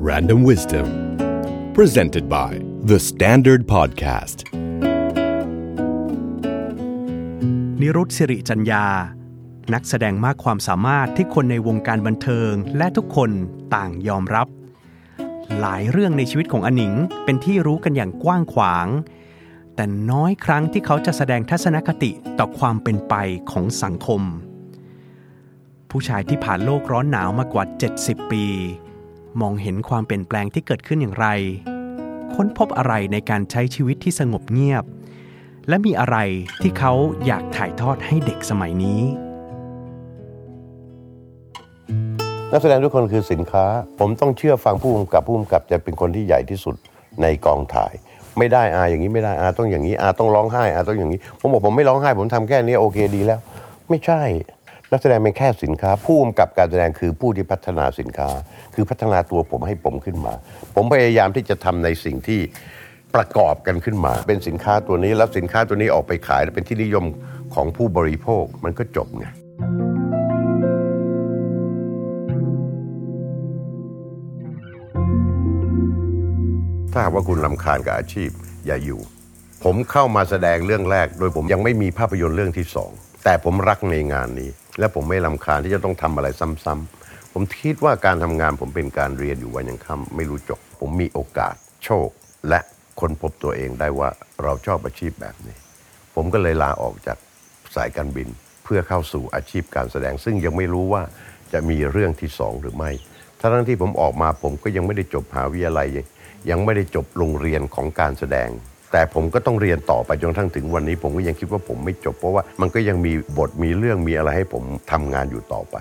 Random Wisdom presented by The Standard Podcast นิรุตสิริจัญญา นักแสดงมากความสามารถที่คนในวงการบันเทิงและทุกคนต่างยอมรับ หลายเรื่องในชีวิตของอนิงเป็นที่รู้กันอย่างกว้างขวาง แต่น้อยครั้งที่เขาจะแสดงทัศนคติต่อความเป็นไปของสังคม ผู้ชายที่ผ่านโลกร้อนหนาวมากว่า 70 ปี มองเห็นความเปลี่ยนแปลงที่เกิดขึ้นอย่างไร ค้นพบอะไรในการใช้ชีวิตที่สงบเงียบ และมีอะไรที่เขาอยากถ่ายทอดให้เด็กสมัยนี้ นักแสดงทุกคนคือสินค้า ผมต้องเชื่อฟังผู้กำกับผู้กำกับจะเป็นคนที่ใหญ่ที่สุดในกองถ่าย ไม่ได้อาอย่างนี้ไม่ได้อาต้องอย่างนี้อาต้องร้องไห้อาต้องอย่างนี้ ผมบอกผมไม่ร้องไห้ผมทำแค่นี้โอเคดีแล้ว ไม่ใช่ นักแสดงเป็นแค่สินค้า ผู้กำกับการแสดงคือผู้ที่พัฒนาสินค้า คือพัฒนาตัวผมให้ผมขึ้นมา ผมพยายามที่จะทำในสิ่งที่ประกอบกันขึ้นมา เป็นสินค้าตัวนี้แล้วสินค้าตัวนี้ออกไปขายและเป็นที่นิยมของผู้บริโภคมันก็จบไงถ้าหากว่าคุณลำคาญกับอาชีพอย่าอยู่ ผมเข้ามาแสดงเรื่องแรก โดยผมยังไม่มีภาพยนตร์เรื่องที่สองแต่ผมรักในงานนี้ และผมไม่ลำคาญที่จะต้องทำอะไรซ้ำๆผมคิดว่าการทำงานผมเป็นการเรียนอยู่วันยังค่ำไม่รู้จบ ผมมีโอกาสโชค และคนพบตัวเองได้ว่าเราชอบอาชีพแบบนี้ ผมก็เลยลาออกจากสายการบิน เพื่อเข้าสู่อาชีพการแสดง ซึ่งยังไม่รู้ว่าจะมีเรื่องที่สองหรือไม่ทั้งที่ผมออกมาผมก็ยังไม่ได้จบมหาวิทยาลัย ยังไม่ได้จบโรงเรียนของการแสดง แต่ผมก็ต้องเรียนต่อไปจนกระทั่งถึงวันนี้ ผมก็ยังคิดว่าผมไม่จบ เพราะว่ามันก็ยังมีบทมีเรื่องมีอะไรให้ผมทำงานอยู่ต่อไป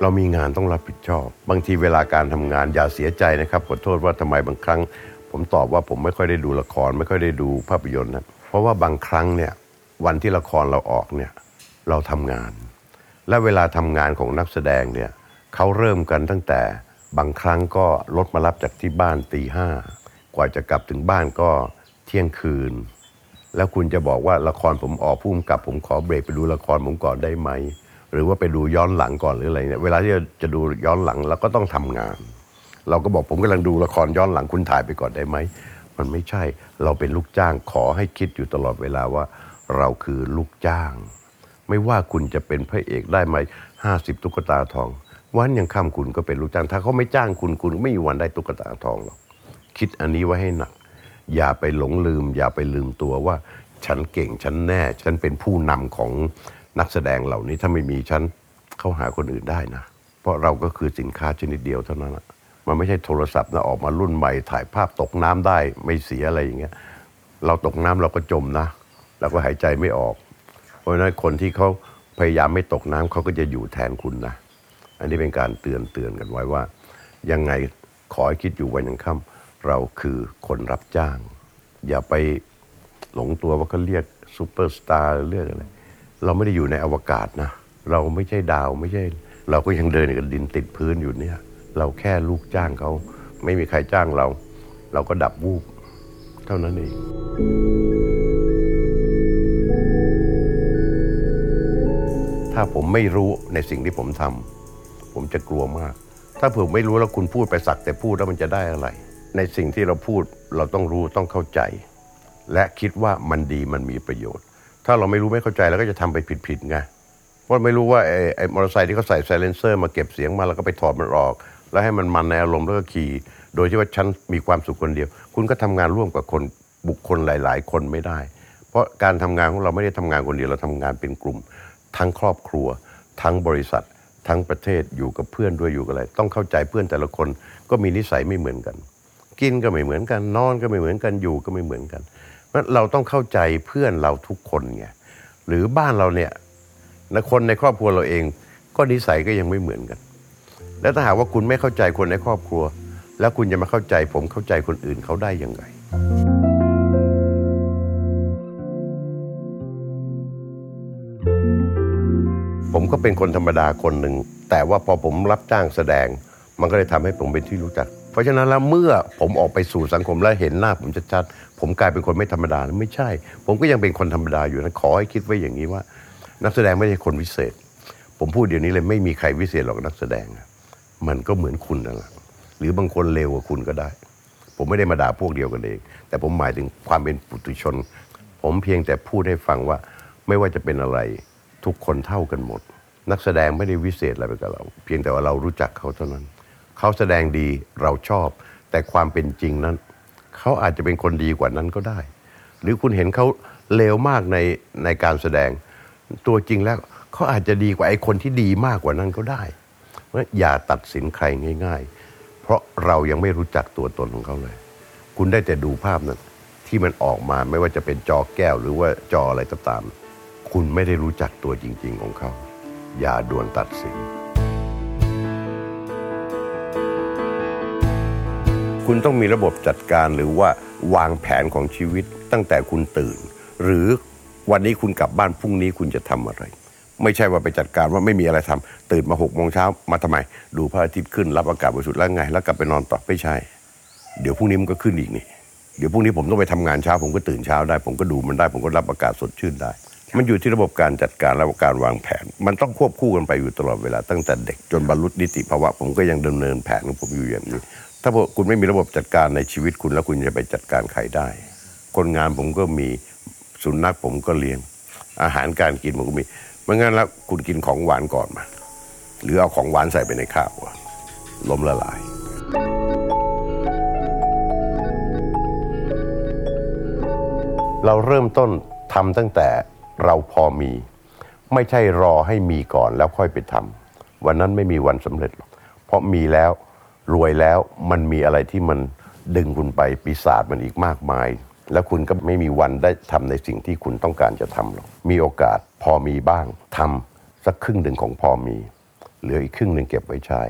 เรามีงานต้องรับผิดชอบ บางทีเวลาการทำงานอย่าเสียใจนะครับขอโทษว่าทำไมบางครั้ง ผมตอบว่าผมไม่ค่อยได้ดูละคร ไม่ค่อยได้ดูภาพยนตร์นะเพราะว่าบางครั้งเนี่ยวันที่ละครเราออกเนี่ยเราทำงาน และเวลาทำงานของนักแสดงเนี่ยเขาเริ่มกันตั้งแต่ บางครั้งก็รถมารับจากที่บ้านตีห้ากว่าจะกลับถึงบ้านก็เที่ยงคืน แล้วคุณจะบอกว่าละครผมออกพุ่มกับผมขอเบรกไปดูละครผมก่อนได้ไหม หรือว่าไปดูย้อนหลังก่อนหรืออะไรเนี่ยเวลาที่จะดูย้อนหลังเราก็ต้องทำงาน เราก็บอกผมกำลังดูละครย้อนหลังคุณถ่ายไปก่อนได้ไหมมันไม่ใช่เราเป็นลูกจ้างขอให้คิดอยู่ตลอดเวลาว่า เราคือลูกจ้าง ไม่ว่าคุณจะเป็นพระเอกได้ไหมห้าสิบตุ๊กตาทอง วันยังค่ำคุณก็เป็นลูกจ้าง ถ้าเขาไม่จ้างคุณคุณไม่มีวันได้ตุ๊กตาทองหรอกคิดอันนี้ไว้ให้หนัก อย่าไปหลงลืม อย่าไปลืมตัวว่า ฉันเก่งฉันแน่ ฉันเป็นผู้นำของนักแสดงเหล่านี้ถ้าไม่มีฉันเข้าหาคนอื่นได้นะ เพราะเราก็คือสินค้าชนิดเดียวเท่านั้นแหละมันไม่ใช่โทรศัพท์นะออกมารุ่นใหม่ถ่ายภาพตกน้ำได้ไม่เสียอะไรอย่างเงี้ยเราตกน้ำเราก็จมนะเราก็หายใจไม่ออก เพราะฉะนั้นคนที่เขาพยายามไม่ตกน้ำเขาก็จะอยู่แทนคุณนะ อันนี้เป็นการเตือนเตือนกันไว้ว่า ยังไงขอให้คิดอยู่วันยังค่ำเราคือคนรับจ้าง อย่าไปหลงตัวว่าเขาเรียกซูเปอร์สตาร์เรียกอะไรเราไม่ได้อยู่ในอวกาศนะ เราไม่ใช่ดาวไม่ใช่ เราก็ยังเดินกับดินติดพื้นอยู่เนี่ย เราแค่ลูกจ้างเขาไม่มีใครจ้างเรา เราก็ดับวูบเท่านั้นเองถ้าผมไม่รู้ในสิ่งที่ผมทำ ผมจะกลัวมาก ถ้าผมไม่รู้แล้วคุณพูดไปสักแต่พูดแล้วมันจะได้อะไร ในสิ่งที่เราพูดเราต้องรู้ต้องเข้าใจ และคิดว่ามันดีมันมีประโยชน์ ถ้าเราไม่รู้ไม่เข้าใจเราก็จะทำไปผิดๆไงเพราะไม่รู้ว่าไอ้ไอ้มอเตอร์ไซค์ที่เขาใส่ไซเลนเซอร์มาเก็บเสียงมาแล้วก็ไปถอดมันออก แล้วให้มันมันในอารมณ์แล้วก็ขี่โดยที่ว่าฉันมีความสุขคนเดียว คุณก็ทำงานร่วมกับคนบุคคลหลาย ๆ คนไม่ได้ เพราะการทำงานของเราไม่ได้ทำงานคนเดียวเราทำงานเป็นกลุ่ม ทั้งครอบครัว ทั้งบริษัท ทั้งประเทศอยู่กับเพื่อนด้วยอยู่กับอะไร ต้องเข้าใจเพื่อนแต่ละคนก็มีนิสัยไม่เหมือนกัน กินก็ไม่เหมือนกัน นอนก็ไม่เหมือนกันอยู่ก็ไม่เหมือนกันเพราะเราต้องเข้าใจเพื่อนเราทุกคนไงหรือบ้านเราเนี่ยนคนในครอบครัวเราเอง ก็นิสัยก็ยังไม่เหมือนกัน แล้วถ้าหากว่าคุณไม่เข้าใจคนในครอบครัว แล้วคุณจะมาเข้าใจผมเข้าใจคนอื่นเขาได้ยังไง ผมก็เป็นคนธรรมดาคนหนึ่ง แต่ว่าพอผมรับจ้างแสดง มันก็เลยทำให้ผมเป็นที่รู้จัก เพราะฉะนั้นแล้วเมื่อผมออกไปสู่สังคมและเห็นหน้าผมชัดๆผมกลายเป็นคนไม่ธรรมดาไม่ใช่ ผมก็ยังเป็นคนธรรมดาอยู่นะขอให้คิดไว้อย่างนี้ว่า นักแสดงไม่ใช่คนพิเศษ ผมพูดเดี๋ยวนี้เลยไม่มีใครวิเศษหรอกนักแสดง มันก็เหมือนคุณนั่นแหละหรือบางคนเลวกว่าคุณก็ได้ ผมไม่ได้มาด่าพวกเดียวกันเอง แต่ผมหมายถึงความเป็นปุถุชน ผมเพียงแต่พูดให้ฟังว่าไม่ว่าจะเป็นอะไร ทุกคนเท่ากันหมด นักแสดงไม่ได้วิเศษอะไรไปกับเรา เพียงแต่ว่าเรารู้จักเขาเท่านั้น เขาแสดงดีเราชอบ แต่ความเป็นจริงนั้น เขาอาจจะเป็นคนดีกว่านั้นก็ได้ หรือคุณเห็นเขาเลวมากในในการแสดง ตัวจริงแล้วเขาอาจจะดีกว่าไอ้คนที่ดีมากกว่านั้นก็ได้เพราะอย่าตัดสินใครง่าย ๆ เพราะเรายังไม่รู้จักตัวตนของเขาเลย คุณได้แต่ดูภาพนั้นที่มันออกมาไม่ว่าจะเป็นจอแก้วหรือว่าจออะไรก็ตาม คุณไม่ได้รู้จักตัวจริง ๆ ของเขา อย่าด่วนตัดสิน คุณต้องมีระบบจัดการหรือว่าวางแผนของชีวิตตั้งแต่คุณตื่น หรือวันนี้คุณกลับบ้านพรุ่งนี้คุณจะทำอะไร ไม่ใช่ว่าไปจัดการว่าไม่มีอะไรทำตื่นมาหกโมงเช้ามาทำไม ดูพระอาทิตย์ขึ้นรับอากาศบริสุทธิ์แล้วไง แล้วกลับไปนอนต่อไม่ใช่ เดี๋ยวพรุ่งนี้มันก็ขึ้นอีกนี่เดี๋ยวพรุ่งนี้ผมต้องไปทำงานเช้า ผมก็ตื่นเช้าได้ ผมก็ดูมันได้ ผมก็รับอากาศสดชื่นได้ มันอยู่ที่ระบบการจัดการและการวางแผน มันต้องควบคู่กันไปอยู่ตลอดเวลาตั้งแต่เด็กจนบรรลุนิติภาวะ ผมก็ยังดำเนินแผนของผมอยู่อย่างนี้ ถ้าคุณไม่มีระบบจัดการในชีวิตคุณแล้วคุณจะไปจัดการใครได้ คนงานผมก็มีสุนัขผมก็เลี้ยง อาหารการกินผมก็มีไม่งั้นแล้วคุณกินของหวานก่อนมา หรือเอาของหวานใส่ไปในข้าวล้มละลายเราเริ่มต้นทำตั้งแต่ เราพอมี ไม่ใช่รอให้มีก่อนแล้วค่อยไปทำวันนั้นไม่มีวันสำเร็จหรอกเพราะมีแล้วรวยแล้วมันมีอะไรที่มันดึงคุณไปปีศาจมันอีกมากมาย แล้วคุณก็ไม่มีวันได้ทำในสิ่งที่คุณต้องการจะทำหรอกมีโอกาสพอมีบ้างทำสักครึ่งหนึ่งของพอมี เหลืออีกครึ่งหนึ่งเก็บไว้ใช้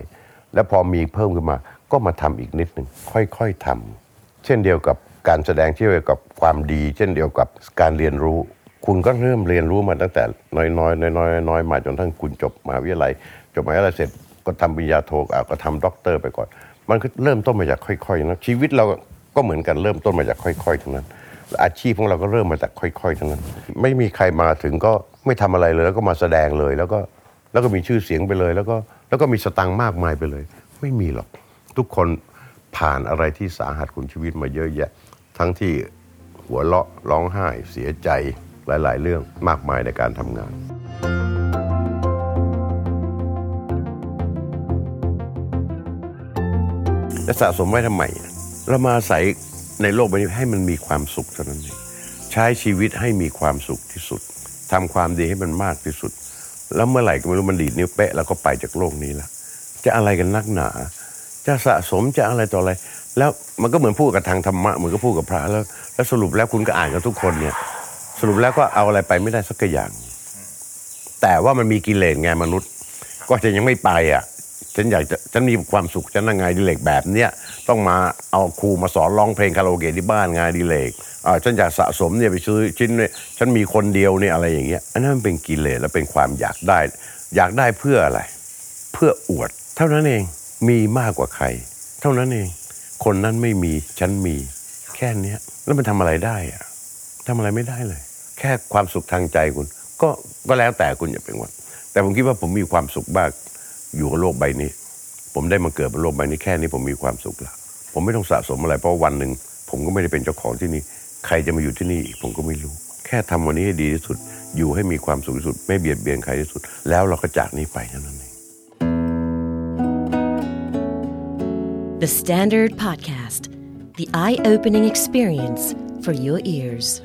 แล้วพอมีเพิ่มขึ้นมาก็มาทำอีกนิดหนึ่งค่อยๆทำเช่นเดียวกับการแสดงเช่นเดียวกับความดี เช่นเดียวกับการเรียนรู้ คุณก็เริ่มเรียนรู้มาตั้งแต่น้อยๆน้อยๆน้อยๆมาจนทั้งคุณจบมหาวิทยาลัยจบมหาวิทยาลัยเสร็จก็ทำปริญญาโทอะก็ทำด็อกเตอร์ไปก่อน มันก็เริ่มต้นมาจากค่อยๆนะชีวิตเราก็เหมือนกันเริ่มต้นมาจากค่อยๆทั้งนั้น อาชีพของเราก็เริ่มมาจากค่อยๆทั้งนั้น ไม่มีใครมาถึงก็ไม่ทำอะไรเลย แล้วก็มาแสดงเลยแล้วก็แล้วก็มีชื่อเสียงไปเลย แล้วก็แล้วก็มีสตังค์มากมายไปเลย ไม่มีหรอกทุกคนผ่านอะไรที่สาหัสคุณชีวิตมาเยอะแยะ ทั้งที่หัวเราะร้องไห้เสียใจ หลาย ๆ เรื่องมากมายในการทำงาน จะสะสมไว้ทำไม เรามาใส่ในโลกใบนี้ให้มันมีความสุขเท่านั้นเองใช้ชีวิตให้มีความสุขที่สุดทำความดีให้มันมากที่สุด แล้วเมื่อไหร่ก็ไม่รู้มันดีดนิ้วเป๊ะแล้วก็ไปจากโลกนี้ละจะอะไรกันนักหนา จะสะสมจะอะไรต่ออะไรแล้วมันก็เหมือนพูดกับทางธรรมะเหมือนก็พูดกับพระแล้ว แล้วสรุปแล้วคุณก็อ่านกับทุกคนเนี่ย สรุปแล้วก็เอาอะไรไปไม่ได้สักอย่าง แต่ว่ามันมีกิเลสไงมนุษย์ ก็จะยังไม่ไปอะฉันอยากจะฉันมีความสุขฉันนั่งไงานดิเลกแบบเนี้ยต้องมาเอาครูมาสอนร้องเพลงคาราโอเกะที่บ้านงานดิเลกอ่าฉันอยากสะสมเนี่ยไปซื้อชิ้นเนี่ยฉันมีคนเดียวเนี่ยอะไรอย่างเงี้ยอันนั้นมันเป็นกิเลสและเป็นความอยากได้ อยากได้เพื่ออะไร เพื่ออวด เท่านั้นเองมีมากกว่าใคร เท่านั้นเอง คนนั้นไม่มีฉันมี แค่เนี้ยแล้วมันทำอะไรได้อะทำอะไรไม่ได้เลย แค่ความสุขทางใจคุณ ก็ก็แล้วแต่คุณอย่าเป็นวันแต่ผมคิดว่าผมมีความสุขมากอยู่กับโลกใบนี้ ผมได้มาเกิดบนโลกใบนี้แค่นี้ผมมีความสุขแล้วผมไม่ต้องสะสมอะไร เพราะวันหนึ่งผมก็ไม่ได้เป็นเจ้าของที่นี่ ใครจะมาอยู่ที่นี่อีกผมก็ไม่รู้ แค่ทำวันนี้ให้ดีที่สุด อยู่ให้มีความสุขที่สุด ไม่เบียดเบียนใครที่สุด แล้วเราก็จากนี้ไปเท่านั้นเอง The Standard Podcast, the eye opening experience for your ears.